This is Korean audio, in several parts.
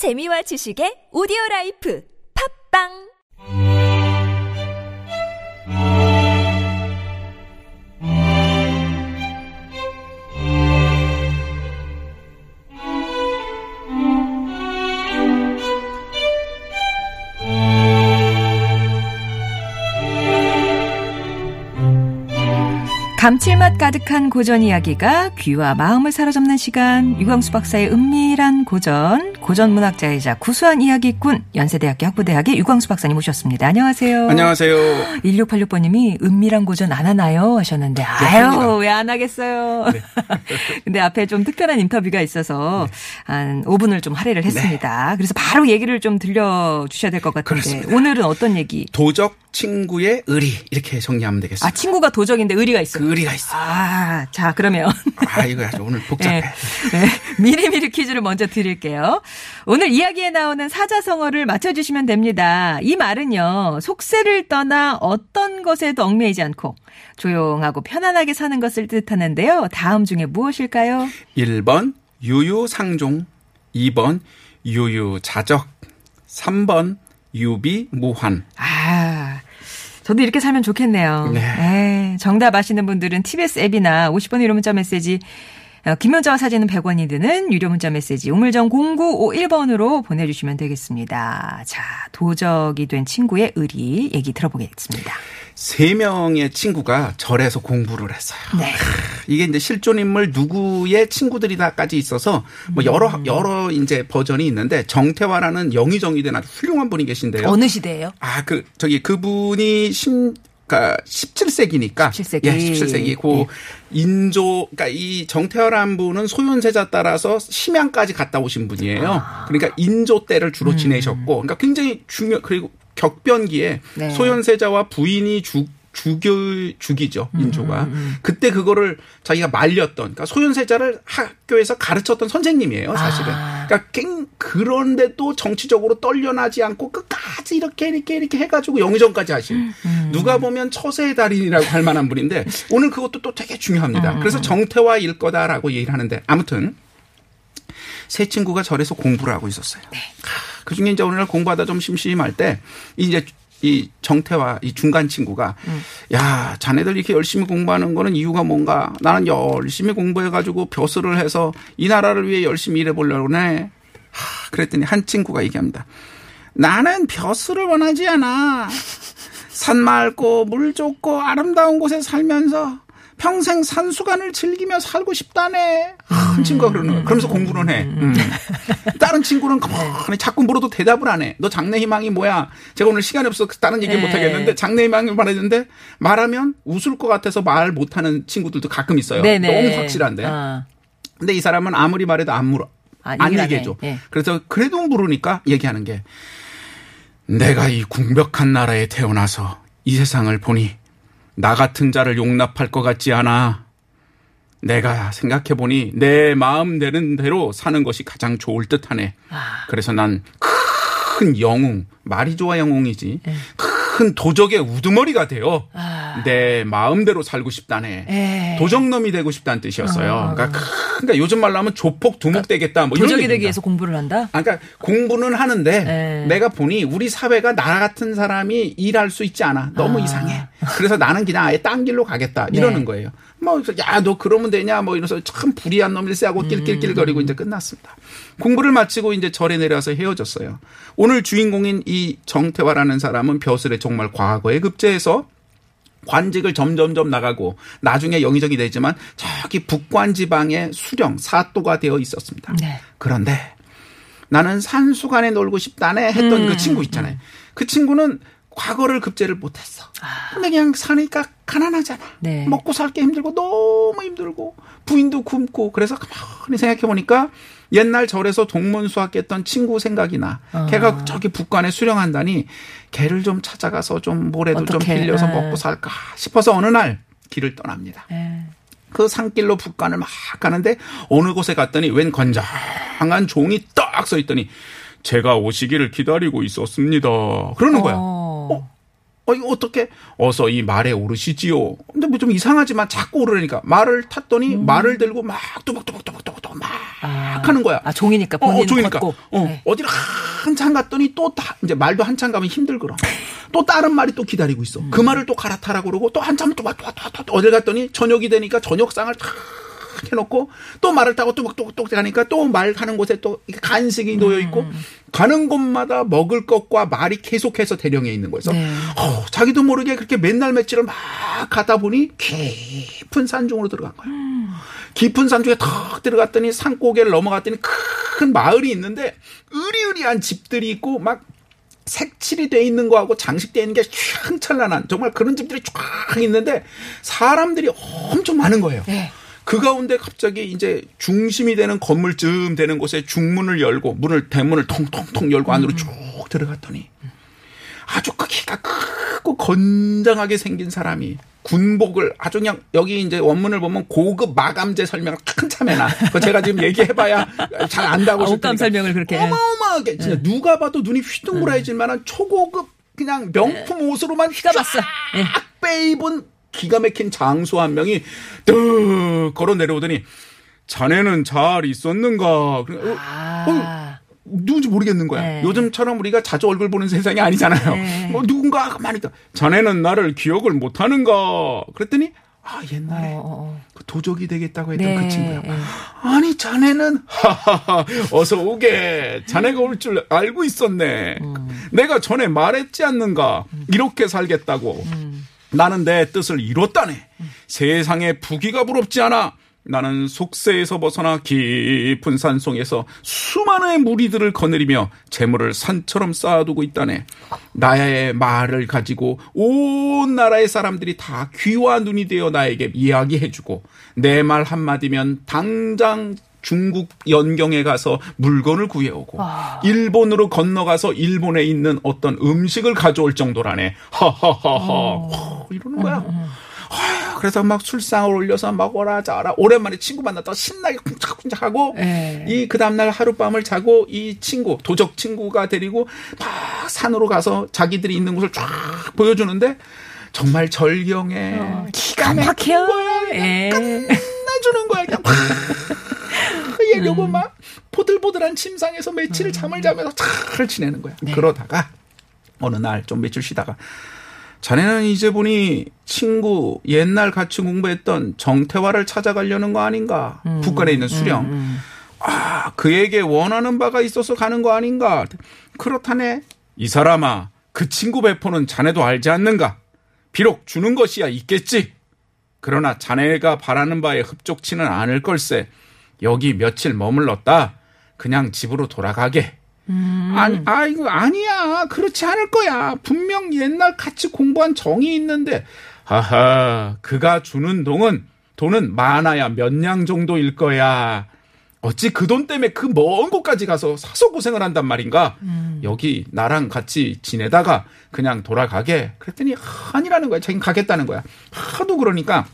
재미와 지식의 오디오 라이프. 팟빵 감칠맛 가득한 고전 이야기가 귀와 마음을 사로잡는 시간 유광수 박사의 은밀한 고전 고전 문학자이자 구수한 이야기꾼 연세대학교 학부대학의 유광수 박사님 모셨습니다. 안녕하세요. 안녕하세요. 1686번님이 은밀한 고전 안 하나요 하셨는데 아유 왜 안 하겠어요. 네. 근데 앞에 좀 특별한 인터뷰가 있어서 한 5분을 좀 할애를 했습니다. 그래서 바로 얘기를 좀 들려 주셔야 될 것 같은데 그렇습니다. 오늘은 어떤 얘기? 도적 친구의 의리 이렇게 정리하면 되겠습니다. 아 친구가 도적인데 의리가 있어요. 그 의리가 있어. 아, 자, 그러면. 아 이거 아주 오늘 복잡해. 네, 네. 미리미리 퀴즈를 먼저 드릴게요. 오늘 이야기에 나오는 사자성어를 맞춰주시면 됩니다. 이 말은요, 속세를 떠나 어떤 것에도 얽매이지 않고 조용하고 편안하게 사는 것을 뜻하는데요. 다음 중에 무엇일까요? 1번 유유상종, 2번 유유자적, 3번 유비무환. 아, 저도 이렇게 살면 좋겠네요. 네. 네, 정답 아시는 분들은 TBS 앱이나 50번 유료 문자 메시지 어, 긴 문자와 사진은 100원이 드는 유료 문자 메시지 우물정 0951번으로 보내주시면 되겠습니다. 자, 도적이 된 친구의 의리 얘기 들어보겠습니다. 세 명의 친구가 절에서 공부를 했어요. 네. 이게 이제 실존 인물 누구의 친구들이다까지 있어서 뭐 여러 음. 여러 이제 버전이 있는데 정태화라는 영의정이 된 아주 훌륭한 분이 계신데요. 어느 시대예요? 아, 그, 저기, 그분이 심, 그니까 17세기니까. 17세기. 예, 17세기. 그 인조, 그니까 이 정태화란 분은 소현세자 따라서 심양까지 갔다 오신 분이에요. 아. 그러니까 인조 때를 주로 음. 지내셨고, 그러니까 굉장히 중요, 그리고 격변기에 네. 소현세자와 부인이 죽, 죽여, 죽이죠, 음, 인조가. 그때 그거를 자기가 말렸던, 그러니까 소현세자를 학교에서 가르쳤던 선생님이에요, 사실은. 아. 그러니까 갱- 그런데도 정치적으로 떨려나지 않고 끝까지 이렇게 이렇게 이렇게 해가지고 영의정까지 하신 누가 보면 처세의 달인이라고 할 만한 분인데 오늘 그것도 또 되게 중요합니다. 그래서 정태화일 거다라고 얘기를 하는데 아무튼 세 친구가 절에서 공부를 하고 있었어요. 그 중에 이제 오늘날 공부하다 좀 심심할 때 이제 이 정태와 이 중간 친구가 야 자네들 이렇게 열심히 공부하는 거는 이유가 뭔가 나는 열심히 공부해 가지고 벼슬을 해서 이 나라를 위해 열심히 일해 보려고 해. 하, 그랬더니 한 친구가 얘기합니다. 나는 벼슬을 원하지 않아. 산 맑고 물 좋고 아름다운 곳에 살면서 평생 산수관을 즐기며 살고 싶다네. 한 친구가 그러는 거야. 그러면서 공부는 해. 음. 다른 친구는 가만히 자꾸 물어도 대답을 안 해. 너 장래 희망이 뭐야? 제가 오늘 시간이 없어서 다른 얘기 네. 못 하겠는데 장래 희망을 말했는데 말하면 웃을 것 같아서 말 못하는 친구들도 가끔 있어요. 네네. 너무 확실한데. 아, 근데 이 사람은 아무리 말해도 안 물어. 아, 안 얘기해줘. 해. 예. 그래서 그래도 물으니까 얘기하는 게 내가 이 궁벽한 나라에 태어나서 이 세상을 보니 나 같은 자를 용납할 것 같지 않아. 내가 생각해 보니 내 마음 되는 대로 사는 것이 가장 좋을 듯하네. 아. 그래서 난 큰 영웅, 말이 좋아 영웅이지. 예. 큰 도적의 우두머리가 되어 아. 내 마음대로 살고 싶다네. 에. 도적놈이 되고 싶다는 뜻이었어요. 어. 그러니까, 그러니까 요즘 말로 하면 조폭 두목 되겠다. 뭐 도적이. 되기 위해서 공부를 한다? 아, 그러니까 공부는 하는데 네. 내가 보니 우리 사회가 나 같은 사람이 일할 수 있지 않아. 너무 아. 이상해. 그래서 나는 그냥 아예 딴 길로 가겠다. 이러는 네. 거예요. 뭐, 야, 너 그러면 되냐? 뭐 이러면서 참 불의한 놈일세 하고 낄낄낄거리고 이제 끝났습니다. 공부를 마치고 이제 절에 내려와서 헤어졌어요. 오늘 주인공인 이 정태화라는 사람은 벼슬에 정말 과거에 급제해서 관직을 점점점 나가고 나중에 영의정이 되지만 저기 북관 지방의 수령 사또가 되어 있었습니다. 네. 그런데 나는 산수관에 놀고 싶다네 했던 음. 그 친구 있잖아요. 그 친구는 과거를 급제를 못했어. 근데 그냥 사니까 가난하잖아. 아. 네. 먹고 살기 힘들고 너무 힘들고 부인도 굶고 그래서 가만히 생각해 보니까 옛날 절에서 동문 수학했던 친구 생각이 나. 아. 걔가 저기 북관에 수령한다니 걔를 좀 찾아가서 좀 모래도 좀 어떡해. 빌려서 네. 먹고 살까 싶어서 어느 날 길을 떠납니다. 에. 그 산길로 북간을 막 가는데 어느 곳에 갔더니 웬 건장한 종이 딱 서 있더니 제가 오시기를 기다리고 있었습니다. 그러는 거야. 어. 어, 이거 어떻게? 어서 이 말에 오르시지요. 근데 뭐 좀 이상하지만 자꾸 오르니까 말을 탔더니 말을 들고 막 뚜벅뚜벅뚜벅뚜벅 또막 하는 거야. 아, 종이니까 어, 본인 어, 종이니까. 걷고. 어, 네. 어디를 한참 갔더니 또 다, 이제 말도 한참 가면 힘들거라. 또 다른 말이 또 기다리고 있어. 음. 그 말을 또 갈아타라 그러고 또 한참 또, 와, 또, 와, 또, 와, 또, 또 어딜 갔더니 저녁이 되니까 저녁상을 탁 해놓고 또 말을 타고 뚝뚝뚝 가니까 또말 가는 곳에 또 간식이 놓여 있고 음. 가는 곳마다 먹을 것과 말이 계속해서 대령해 있는 거예요. 네. 어, 자기도 모르게 그렇게 맨날 며칠을 막 가다 보니 깊은 산중으로 들어간 거예요. 깊은 산 중에 턱 들어갔더니 산고개를 넘어갔더니 큰 마을이 있는데 으리으리한 집들이 있고 막 색칠이 돼 있는 거하고 장식되어 있는 게 휘황찬란한 정말 그런 집들이 쫙 있는데 사람들이 엄청 많은 거예요. 네. 그 가운데 갑자기 이제 중심이 되는 건물쯤 되는 곳에 중문을 열고 문을 대문을 통통통 열고 안으로 쭉 들어갔더니 아주 크기가 크고 건장하게 생긴 사람이 군복을 아주 그냥 여기 이제 원문을 보면 고급 마감재 설명을 한참 해놔. 그 제가 지금 얘기해봐야 잘 안다고 아, 싶으니까. 옷감 설명을 그렇게. 네. 어마어마하게 진짜 누가 봐도 눈이 휘둥그레질 만한 초고급 그냥 명품 옷으로만 휘가 봤어. 예. 쫙 빼입은 기가 막힌 장수 한 명이 뚝 걸어 내려오더니 자네는 잘 있었는가? 어, 어, 아. 누군지 모르겠는 거야. 네. 요즘처럼 우리가 자주 얼굴 보는 세상이 아니잖아요. 네. 뭐 누군가 많이 있다. 자네는 나를 기억을 못하는가? 그랬더니 아 옛날에 어, 어, 어. 그 도적이 되겠다고 했던 네. 그 친구야. 네. 아니 자네는 하하하 어서 오게. 자네가 올 줄 알고 있었네. 내가 전에 말했지 않는가? 이렇게 살겠다고. 나는 내 뜻을 이뤘다네. 세상에 부귀가 부럽지 않아. 나는 속세에서 벗어나 깊은 산속에서 수많은 무리들을 거느리며 재물을 산처럼 쌓아두고 있다네. 나의 말을 가지고 온 나라의 사람들이 다 귀와 눈이 되어 나에게 이야기해주고 내 말 한마디면 당장 중국 연경에 가서 물건을 구해오고 일본으로 건너가서 일본에 있는 어떤 음식을 가져올 정도라네. 하하하하. 이러는 거야. 아휴, 그래서 막 술상을 올려서 먹어라 자라 오랜만에 친구 만났다가 신나게 쿵짝쿵짝하고 네. 이그 다음날 하룻밤을 자고 이 친구 도적 친구가 데리고 막 산으로 가서 자기들이 있는 곳을 쫙 보여주는데 정말 절경에 기가 막힌 막혀요. 거야 예. 끝내주는 거야 그냥 얘기하고 막 보들보들한 침상에서 며칠을 잠을 자면서 잘 지내는 거야 그러다가 어느 날 좀 며칠 쉬다가 자네는 이제 보니 친구 옛날 같이 공부했던 정태화를 찾아가려는 거 아닌가? 북한에 있는 수령. 아, 그에게 원하는 바가 있어서 가는 거 아닌가? 그렇다네. 이 사람아, 그 친구 배포는 자네도 알지 않는가? 비록 주는 것이야 있겠지. 그러나 자네가 바라는 바에 흡족치는 않을 걸세. 여기 며칠 머물렀다. 그냥 집으로 돌아가게. 아니, 아이고, 아니야. 그렇지 않을 거야. 분명 옛날 같이 공부한 정이 있는데. 하하, 그가 주는 돈은, 돈은 많아야 몇 냥 정도일 거야. 어찌 그 돈 때문에 그 먼 곳까지 가서 사서 고생을 한단 말인가? 여기 나랑 같이 지내다가 그냥 돌아가게. 그랬더니 아니라는 거야. 자기는 가겠다는 거야. 하도 그러니까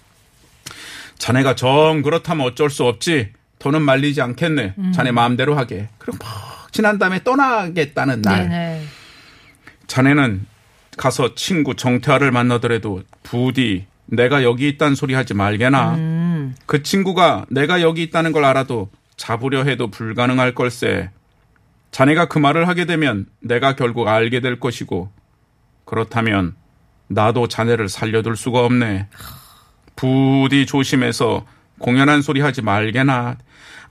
자네가 정 그렇다면 어쩔 수 없지. 돈은 말리지 않겠네. 자네 마음대로 하게. 그럼 막 지난 다음에 떠나겠다는 날. 네네. 자네는 가서 친구 정태화를 만나더라도 부디 내가 여기 있다는 소리 하지 말게나. 음. 그 친구가 내가 여기 있다는 걸 알아도 잡으려 해도 불가능할 걸세. 자네가 그 말을 하게 되면 내가 결국 알게 될 것이고 그렇다면 나도 자네를 살려둘 수가 없네. 부디 조심해서 공연한 소리 하지 말게나.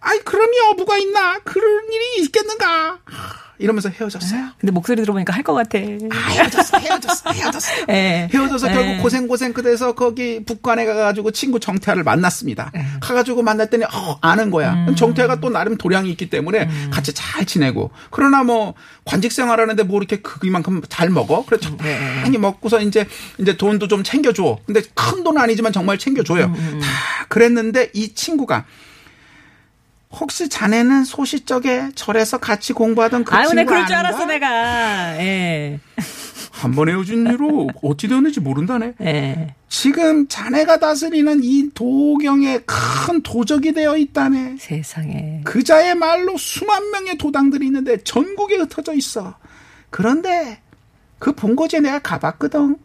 아이 그럼 여부가 있나? 그런 일이 있겠는가? 이러면서 헤어졌어요. 근데 목소리 들어보니까 할 것 같아. 아, 헤어졌어, 헤어졌어, 헤어졌어. 예. 헤어져서 예. 결국 고생 고생 끝에서 거기 북관에 가가지고 친구 정태아를 만났습니다. 가가지고 만났더니 어, 아는 거야. 정태아가 또 나름 도량이 있기 때문에 같이 잘 지내고. 그러나 뭐 관직 생활하는데 뭐 이렇게 그만큼 잘 먹어. 그래 적당히 먹고서 이제 이제 돈도 좀 챙겨줘. 근데 큰 돈은 아니지만 정말 챙겨줘요. 다 그랬는데 이 친구가 혹시 자네는 소시적에 절에서 같이 공부하던 그 아유, 친구 내 그럴 줄? 알았어, 내가. 예. 한번 헤어진 이후로 어찌 되었는지 모른다네. 예. 지금 자네가 다스리는 이 도경에 큰 도적이 되어 있다네. 세상에. 그자의 말로 수만 명의 도당들이 있는데 전국에 흩어져 있어. 그런데 그 본거지에 내가 가봤거든.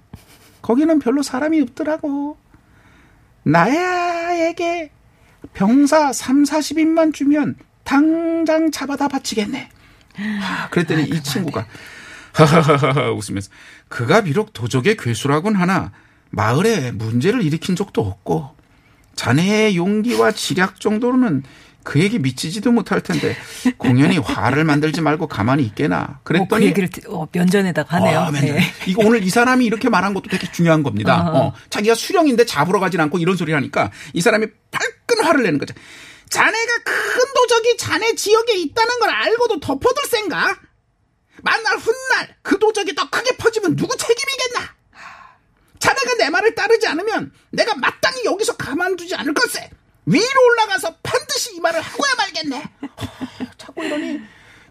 거기는 별로 사람이 없더라고. 나에게 병사 3, 40인만 주면 당장 잡아다 바치겠네. 아, 그랬더니 이 친구가 하하하하 웃으면서 그가 비록 도적의 괴수라곤 하나 마을에 문제를 일으킨 적도 없고 자네의 용기와 지략 정도로는 그에게 미치지도 못할 텐데 공연히 화를 만들지 말고 가만히 있게나. 뭐그 그랬더니 얘기를 어, 면전에다가 하네요. 아. 네. 이거 오늘 이 사람이 이렇게 말한 것도 되게 중요한 겁니다. 어허. 어, 자기가 수령인데 잡으러 가진 않고 이런 소리 하니까 이 사람이 발끈 화를 내는 거죠. 자네가 큰 도적이 자네 지역에 있다는 걸 알고도 덮어둘 생각? 만날 훗날 그 도적이 더 크게 퍼지면 누구 책임이겠나? 자네가 내 말을 따르지 않으면 내가 마땅히 여기서 가만두지 않을 것세. 위로 올라가서 반드시 이 말을 하고야 말겠네. 허, 자꾸 이러니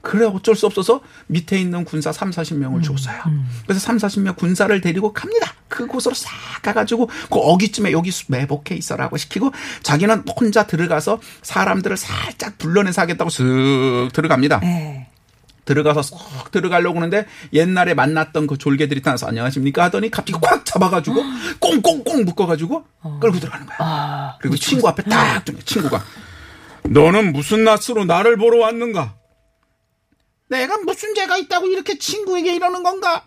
그래 어쩔 수 없어서 밑에 있는 군사 3, 40명을 줬어요. 그래서 3, 40명 군사를 데리고 갑니다. 그곳으로 싹 가가지고 그 어기쯤에 여기 매복해 있어라고 시키고 자기는 혼자 들어가서 사람들을 살짝 불러내서 하겠다고 슥 들어갑니다. 네. 들어가서 쏙 들어가려고 하는데 옛날에 만났던 그 졸개들이 나와서 안녕하십니까 하더니 갑자기 꽉 잡아가지고 꽁꽁꽁 묶어가지고 끌고 들어가는 거야. 아, 그리고 친구 앞에 딱 두면 친구가 너는 무슨 낯으로 나를 보러 왔는가? 내가 무슨 죄가 있다고 이렇게 친구에게 이러는 건가?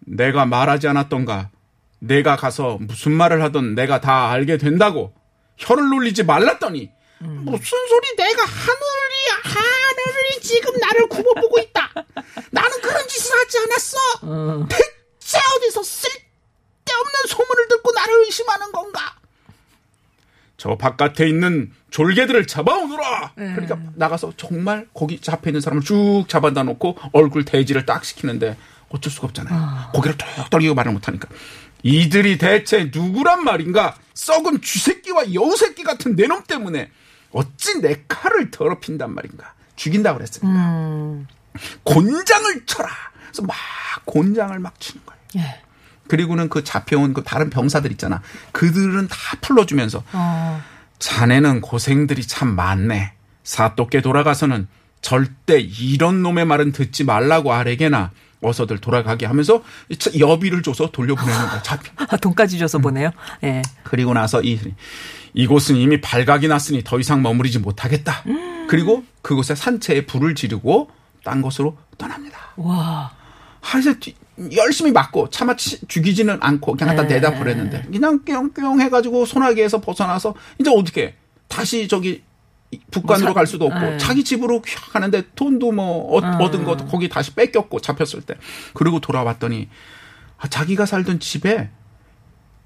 내가 말하지 않았던가? 내가 가서 무슨 말을 하던 내가 다 알게 된다고 혀를 놀리지 말랐더니 무슨 소리 내가 하늘이 하늘이 지금 나를 굽어보고 있다. 나는 그런 짓을 하지 않았어. 대체 어디서 쓸데없는 소문을 듣고 나를 의심하는 건가? 저 바깥에 있는 졸개들을 잡아오너라. 그러니까 나가서 정말 거기 잡혀 있는 사람을 쭉 잡아다 놓고 얼굴 대지를 딱 시키는데 어쩔 수가 없잖아요. 고개를 뚝 떨리고 말을 못하니까 이들이 대체 누구란 말인가? 썩은 쥐새끼와 여우새끼 같은 내놈 때문에 어찌 내 칼을 더럽힌단 말인가? 죽인다 그랬습니다. 음. 곤장을 쳐라. 그래서 막 곤장을 막 치는 거예요. 예. 그리고는 그 잡혀온 그 다른 병사들 있잖아. 그들은 다 풀러주면서 어. 자네는 고생들이 참 많네. 사또께 돌아가서는 절대 이런 놈의 말은 듣지 말라고 아래게나 어서들 돌아가게 하면서 여비를 줘서 돌려보내는 거야. 잡혀. 아, 돈까지 줘서 보네요. 예. 그리고 나서 이 이곳은 이미 발각이 났으니 더 이상 머무르지 못하겠다. 그리고 그곳에 산채에 불을 지르고 딴 곳으로 떠납니다. 와. 하여서 뒤- 열심히 맞고 차마 치- 죽이지는 않고 그냥 갖다 네. 내다 버렸는데 그냥 뿅뿅 해가지고 소나기에서 벗어나서 이제 어떻게 다시 저기 북간으로 뭐 사- 갈 수도 없고 네. 자기 집으로 휙 가는데 돈도 뭐 얻- 얻은 것도 거기 다시 뺏겼고 잡혔을 때 그리고 돌아왔더니 아, 자기가 살던 집에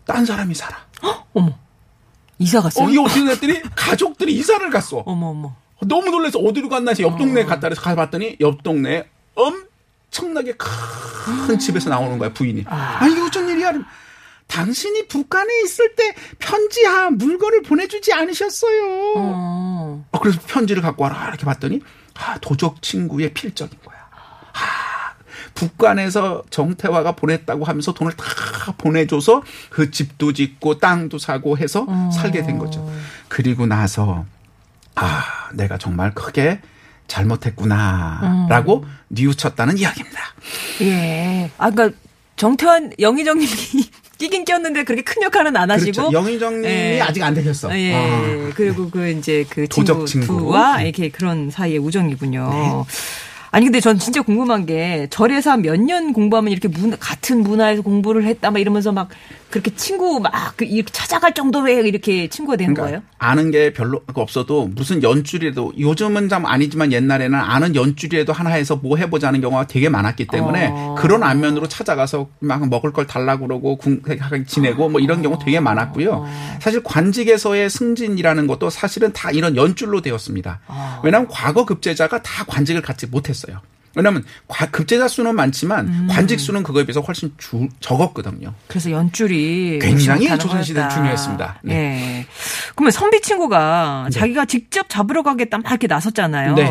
딴 사람이 살아. 어머. 이사 갔어요? 어, 이게 어떻게 됐더니 가족들이 이사를 갔어. 어머, 어머. 너무 놀라서 어디로 갔나 해서 옆 동네 에 갔다 그래서 가봤더니 옆 동네에 엄 청나게 큰 집에서 나오는 거야 부인이. 아, 이게 어쩐 일이야? 당신이 북한에 있을 때 편지야 물건을 보내주지 않으셨어요. 어. 어, 그래서 편지를 갖고 와라 이렇게 봤더니 아 도적 친구의 필적인 거야. 아, 북한에서 정태화가 보냈다고 하면서 돈을 다 보내줘서 그 집도 짓고 땅도 사고 해서 살게 된 거죠. 그리고 나서 아 내가 정말 크게 잘못했구나라고 뉘우쳤다는 이야기입니다. 예. 아, 그니까, 정태환, 영희정님이 끼긴 꼈는데 그렇게 큰 역할은 안 하시고. 그렇죠. 영희정님이 예. 아직 안 되셨어. 예. 아. 그리고 그 이제 그 도적 친구 친구. 두와 네. 이렇게 그런 사이의 우정이군요. 아니 근데 전 진짜 궁금한 게 절에서 몇 년 공부하면 이렇게 문, 같은 문화에서 공부를 했다 막 이러면서 막 그렇게 친구 막그 이렇게 찾아갈 정도로 이렇게 친구가 되는 거예요? 아는 게 별로 없어도 무슨 연줄이라도 요즘은 좀 아니지만 옛날에는 아는 연줄이라도 하나 해서 뭐 해보자는 경우가 되게 많았기 때문에 어. 그런 안면으로 찾아가서 막 먹을 걸 달라고 그러고 궁- 지내고 뭐 이런 경우 되게 많았고요. 어. 사실 관직에서의 승진이라는 것도 사실은 다 이런 연줄로 되었습니다. 아. 왜냐하면 과거 급제자가 다 관직을 갖지 못했어요. 왜냐하면 과- 급제자 수는 많지만 음. 관직 수는 그거에 비해서 훨씬 주- 적었거든요. 그래서 연줄이 굉장히 거였다. 중요했습니다. 네. 예. 그러면 선비 친구가 자기가 직접 잡으러 가겠다 막 이렇게 나섰잖아요. 네.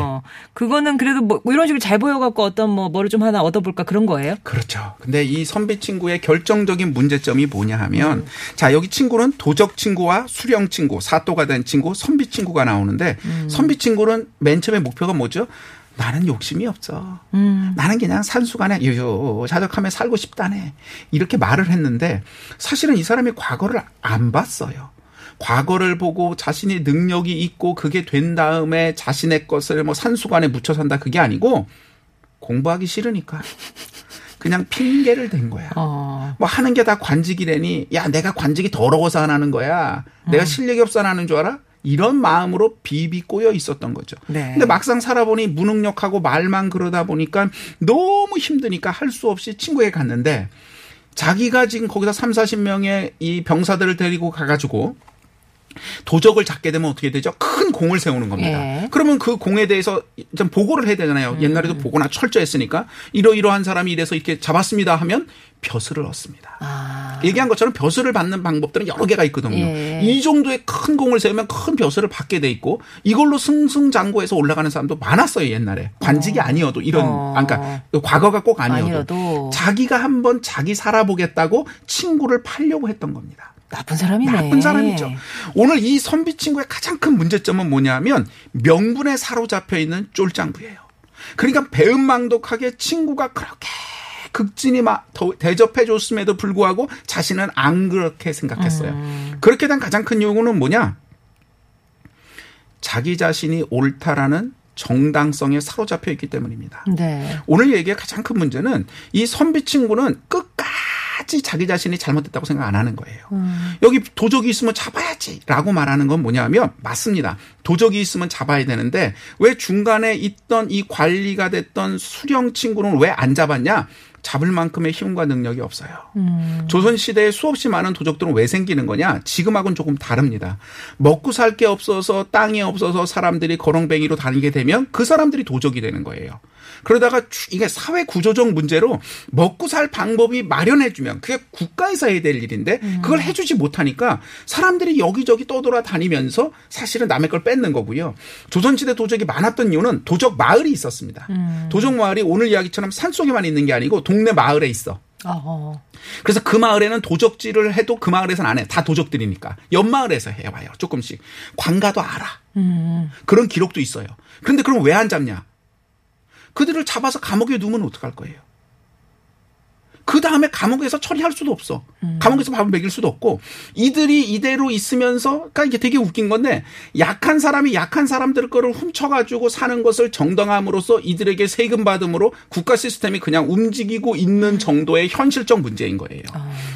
그거는 그래도 뭐 이런 식으로 잘 보여갖고 어떤 뭐 뭐를 좀 하나 얻어볼까 그런 거예요? 그렇죠. 근데 이 선비 친구의 결정적인 문제점이 뭐냐 하면 자, 여기 친구는 도적 친구와 수령 친구, 사또가 된 친구, 선비 친구가 나오는데 선비 친구는 맨 처음에 목표가 뭐죠? 나는 욕심이 없어. 나는 그냥 산수간에 유유 자적하며 살고 싶다네. 이렇게 말을 했는데 사실은 이 사람이 과거를 안 봤어요. 과거를 보고 자신이 능력이 있고 그게 된 다음에 자신의 것을 뭐 산수관에 묻혀 산다 그게 아니고 공부하기 싫으니까 그냥 핑계를 댄 거야. 어. 뭐 하는 게 다 관직이래니 야 내가 관직이 더러워서 안 하는 거야. 내가 실력이 없어 안 하는 줄 알아? 이런 마음으로 비비 꼬여 있었던 거죠. 네. 근데 막상 살아보니 무능력하고 말만 그러다 보니까 너무 힘드니까 할 수 없이 친구에 갔는데 자기가 지금 거기서 3, 40명의 이 병사들을 데리고 가가지고 도적을 잡게 되면 어떻게 되죠? 큰 공을 세우는 겁니다. 예. 그러면 그 공에 대해서 좀 보고를 해야 되잖아요. 옛날에도 보고나 철저했으니까 이러이러한 사람이 이래서 이렇게 잡았습니다 하면 벼슬을 얻습니다. 아. 얘기한 것처럼 벼슬을 받는 방법들은 여러 개가 있거든요. 예. 이 정도의 큰 공을 세우면 큰 벼슬을 받게 돼 있고 이걸로 승승장구해서 올라가는 사람도 많았어요 옛날에 관직이 아니어도 이런 어. 아, 그러니까 과거가 꼭 아니어도, 아니어도. 자기가 한번 자기 살아보겠다고 친구를 팔려고 했던 겁니다. 나쁜 사람이네. 나쁜 사람이죠. 오늘 이 선비 친구의 가장 큰 문제점은 뭐냐면 명분에 사로잡혀 있는 쫄짱부예요. 그러니까 배은망덕하게 친구가 그렇게 극진히 막 더- 대접해 줬음에도 불구하고 자신은 안 그렇게 생각했어요. 음. 그렇게 된 가장 큰 이유는 뭐냐? 자기 자신이 옳다라는 정당성에 사로잡혀 있기 때문입니다. 네. 오늘 얘기의 가장 큰 문제는 이 선비 친구는 끝까지 자기 자신이 잘못됐다고 생각 안 하는 거예요. 여기 도적이 있으면 잡아야지 라고 말하는 건 뭐냐면 맞습니다. 도적이 있으면 잡아야 되는데 왜 중간에 있던 이 관리가 됐던 수령 친구는 왜 안 잡았냐? 잡을 만큼의 힘과 능력이 없어요. 조선 시대에 수없이 많은 도적들은 왜 생기는 거냐? 지금하고는 조금 다릅니다. 먹고 살 게 없어서 땅이 없어서 사람들이 거렁뱅이로 다니게 되면 그 사람들이 도적이 되는 거예요. 그러다가 주- 이게 사회 구조적 문제로 먹고 살 방법이 마련해주면 그게 국가에서 해야 될 일인데 그걸 해주지 못하니까 사람들이 여기저기 떠돌아 다니면서 사실은 남의 걸 뺏는 거고요. 조선시대 도적이 많았던 이유는 도적 마을이 있었습니다. 도적 마을이 오늘 이야기처럼 산속에만 있는 게 아니고 동네 마을에 있어. 어. 그래서 그 마을에는 도적질을 해도 그 마을에서는 안 해. 다 도적들이니까. 옆마을에서 해봐요. 조금씩. 관가도 알아. 그런 기록도 있어요. 그런데 그럼 왜 안 잡냐? 그들을 잡아서 감옥에 두면 어떡할 거예요? 그 다음에 감옥에서 처리할 수도 없어. 감옥에서 밥을 먹일 수도 없고 이들이 이대로 있으면서 그러니까 이게 되게 웃긴 건데 약한 사람이 약한 사람들 거를 훔쳐가지고 사는 것을 정당함으로써 이들에게 세금 받음으로 국가 시스템이 그냥 움직이고 있는 정도의 현실적 문제인 거예요.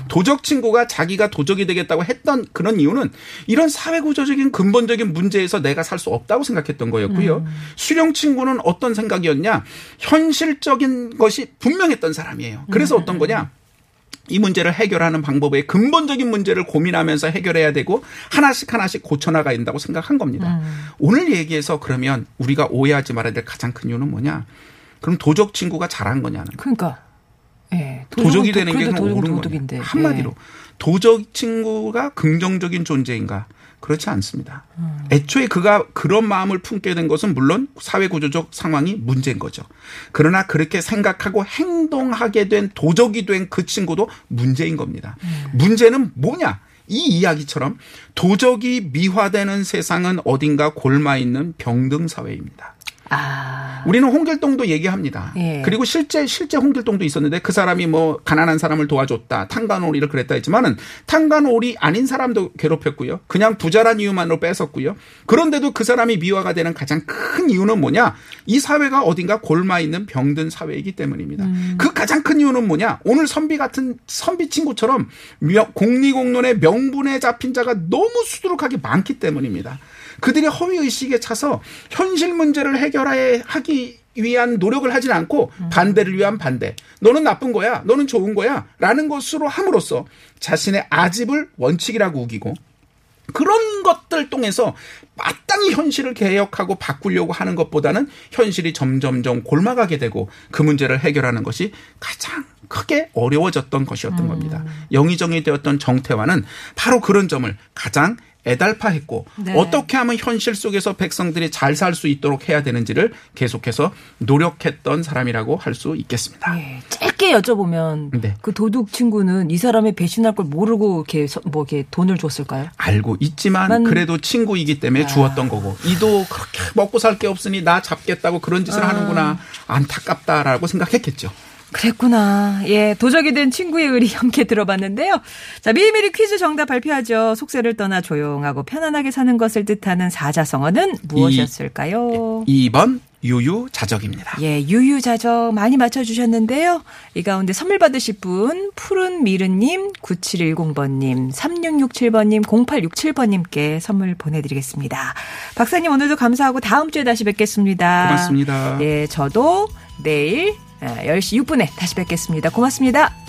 도적 친구가 자기가 도적이 되겠다고 했던 그런 이유는 이런 사회 구조적인 근본적인 문제에서 내가 살 수 없다고 생각했던 거였고요. 수령 친구는 어떤 생각이었냐? 현실적인 것이 분명했던 사람이에요. 그래서 어떤 거냐? 이 문제를 해결하는 방법의 근본적인 문제를 고민하면서 해결해야 되고 하나씩 하나씩 고쳐나가야 된다고 생각한 겁니다. 오늘 얘기해서 그러면 우리가 오해하지 말아야 될 가장 큰 이유는 뭐냐? 그럼 도적 친구가 잘한 거냐는. 그러니까. 예. 도적이 되는 게 그럼 도적은 옳은. 거예요. 한마디로 도적 친구가 긍정적인 존재인가? 그렇지 않습니다. 애초에 그가 그런 마음을 품게 된 것은 물론 사회 구조적 상황이 문제인 거죠. 그러나 그렇게 생각하고 행동하게 된 도적이 된 그 친구도 문제인 겁니다. 문제는 뭐냐? 이 이야기처럼 도적이 미화되는 세상은 어딘가 골마 있는 병등 사회입니다. 아. 우리는 홍길동도 얘기합니다. 예. 그리고 실제 실제 홍길동도 있었는데 그 사람이 뭐 가난한 사람을 도와줬다, 탄간오리를 그랬다 했지만은 탄간오리 아닌 사람도 괴롭혔고요. 그냥 부자란 이유만으로 뺏었고요. 그런데도 그 사람이 미화가 되는 가장 큰 이유는 뭐냐? 이 사회가 어딘가 골마 있는 병든 사회이기 때문입니다. 그 가장 큰 이유는 뭐냐? 오늘 선비 같은 선비 친구처럼 명- 공리공론의 명분에 잡힌 자가 너무 수두룩하게 많기 때문입니다. 그들의 허위 의식에 차서 현실 문제를 해결하기 위한 노력을 하진 않고 반대를 위한 반대. 너는 나쁜 거야. 너는 좋은 거야. 라는 것으로 함으로써 자신의 아집을 원칙이라고 우기고 그런 것들 통해서 마땅히 현실을 개혁하고 바꾸려고 하는 것보다는 현실이 점점점 골마가게 되고 그 문제를 해결하는 것이 가장 크게 어려워졌던 것이었던 겁니다. 영의정이 되었던 정태환은 바로 그런 점을 가장 애달파했고 네. 어떻게 하면 현실 속에서 백성들이 잘 살 수 있도록 해야 되는지를 계속해서 노력했던 사람이라고 할 수 있겠습니다. 예, 짧게 여쭤보면 네. 그 도둑 친구는 이 사람이 배신할 걸 모르고 이렇게 서- 뭐 이렇게 돈을 줬을까요? 알고 있지만 만- 그래도 친구이기 때문에 아. 주었던 거고 이도 그렇게 먹고 살 게 없으니 나 잡겠다고 그런 짓을 아. 하는구나 안타깝다라고 생각했겠죠. 그랬구나. 예, 도적이 된 친구의 의리 함께 들어봤는데요. 자, 미리미리 퀴즈 정답 발표하죠. 속세를 떠나 조용하고 편안하게 사는 것을 뜻하는 사자성어는 무엇이었을까요? 2번 유유자적입니다. 예, 유유자적 많이 맞춰주셨는데요. 이 가운데 선물 받으실 분, 푸른 미르님, 9710번님, 3667번님, 0867번님께 선물 보내드리겠습니다. 박사님 오늘도 감사하고 다음 주에 다시 뵙겠습니다. 고맙습니다. 예, 저도 내일 10시 6분에 다시 뵙겠습니다. 고맙습니다.